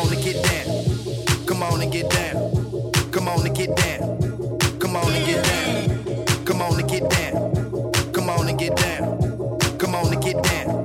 on and get down. Come on and get down. Come on and get down. Come on and get down. Come on and get down. Come on and get down. Come on and get down.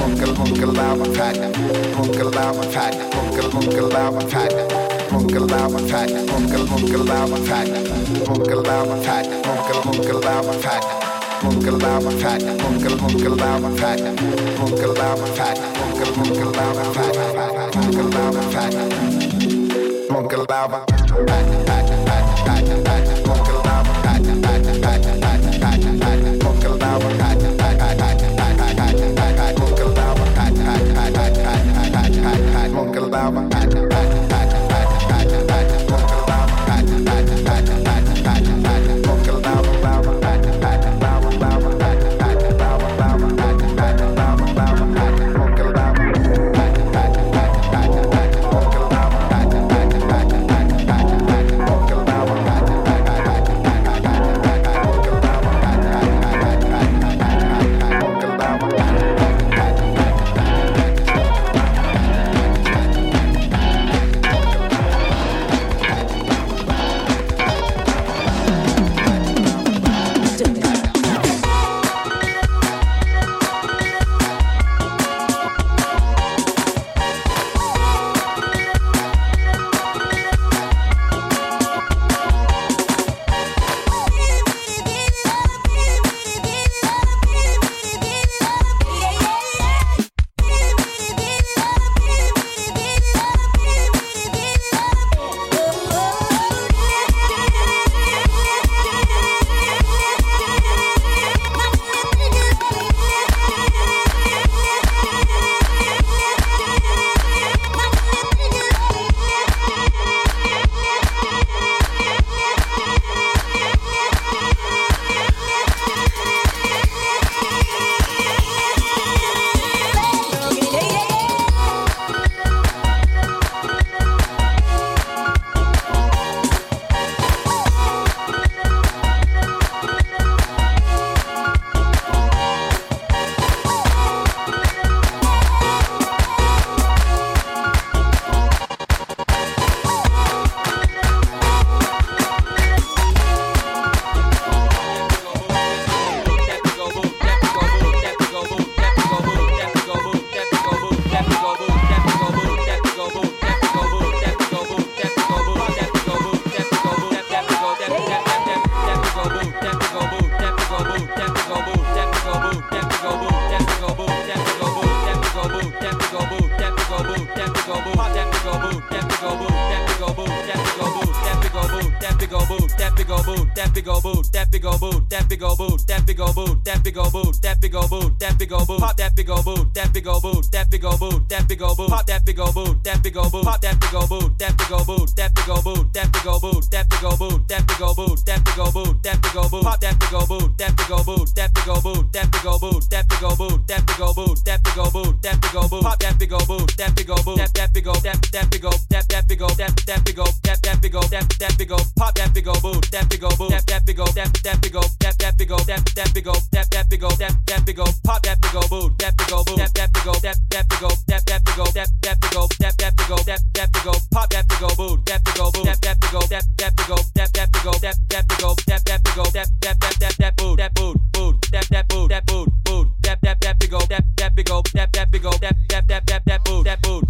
Munkel, munkel, lava, fat. Munkel, lava, fat. Munkel, munkel, lava, fat. Munkel lava fat, Munkel Munkel lava fat, Munkel lava fat, Munkel Munkel lava fat. Munkel lava fat, Munkel Munkel lava fat, Munkel lava fat, Munkel Munkel lava fat, Munkel lava fat, Munkel lava fat. Pop that big old boot, that big old boot, that that big old, that that big old, that that big old, that that big old, that that big old, that that big old. Pop that big old boot, that big old boot, that that big old, that that big old, that that big old, that that big old, that that big old, that that big old. Pop that big old boot, that big old boot, that that big old, that that big old, that that big old, that that big old, that that big old, that that that that that boot, that boot, boot, that that boot, that boot, boot, that that that big old, that that big old, that that big old, that that that that that boot, that boot.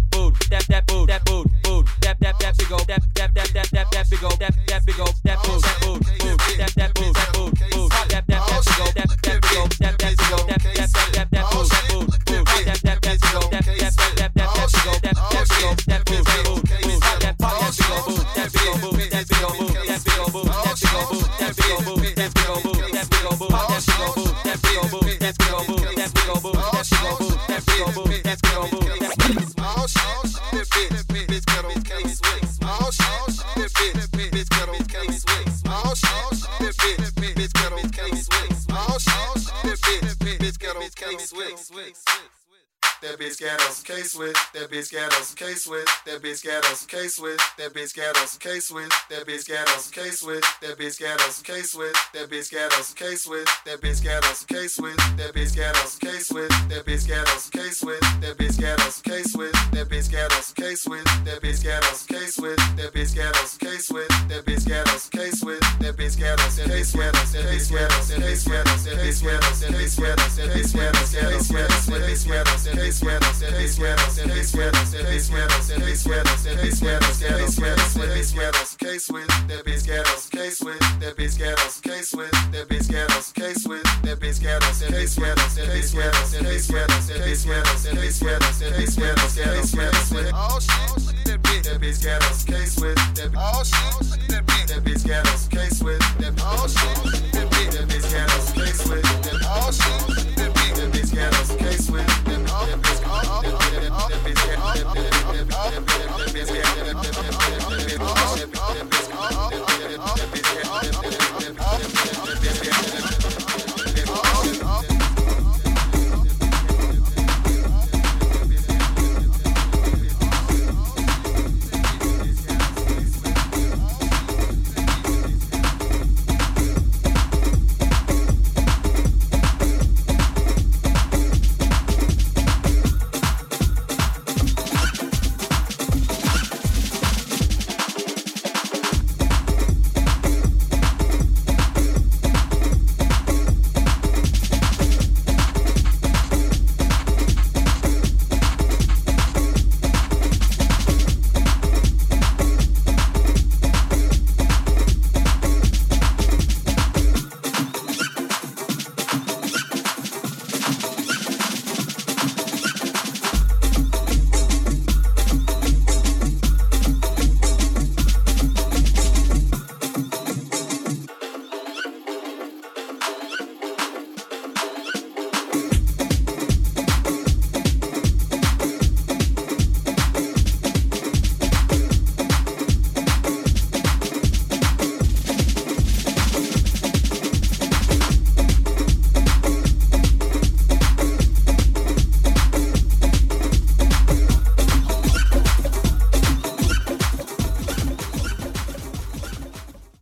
that big old, that boot, that boot, boot, that that boot, that boot, boot, that that that big old, that that big old, that that big old, that that that that that boot, boot, boot, that that that big old, that that that that that that big old, that that big old, that boot, boot, boot, that pop, that big old boot, that big old boot, that big old boot, that big old boot, that big old boot, that big old boot, that big old boot, that big old boot, that big old boot, that big old boot. Caballeros. Case with that bitch got on some Case with that bitch got on some Case with that bitch got on some Case with that bitch got on some Case with that bitch got on some Case with that bitch got on some Case with that bitch got on some Case with that bitch got on some Case with that bitch got on some Case with that bitch got on some Case with that bitch got on some Case with that bitch got on some Case with that bitch got on some Case with that bitch got on some Case with that bitch got on some K Swiss, that bitch got on some K Swiss, that bitch got on some K Swiss, that bitch got on some K Swiss, that bitch got on some K Swiss, that bitch got on some K Swiss, that bitch got on some K Swiss, that bitch got on some K Swiss, that bitch got on some K Swiss, that bitch got on some K Swiss, sweat us, in case sweat us, in case sweat us, in case sweat us, in case sweat us, in case sweat us, in case sweat us, case with that bitch get us, case with that bitch get us, case with that bitch get us, case with that bitch get us, in case sweat us, in case sweat us, in case sweat us, in case sweat us, in case sweat us, in case sweat us, in case sweat us, oh shit, that bitch, that bitch get case with that oh shit.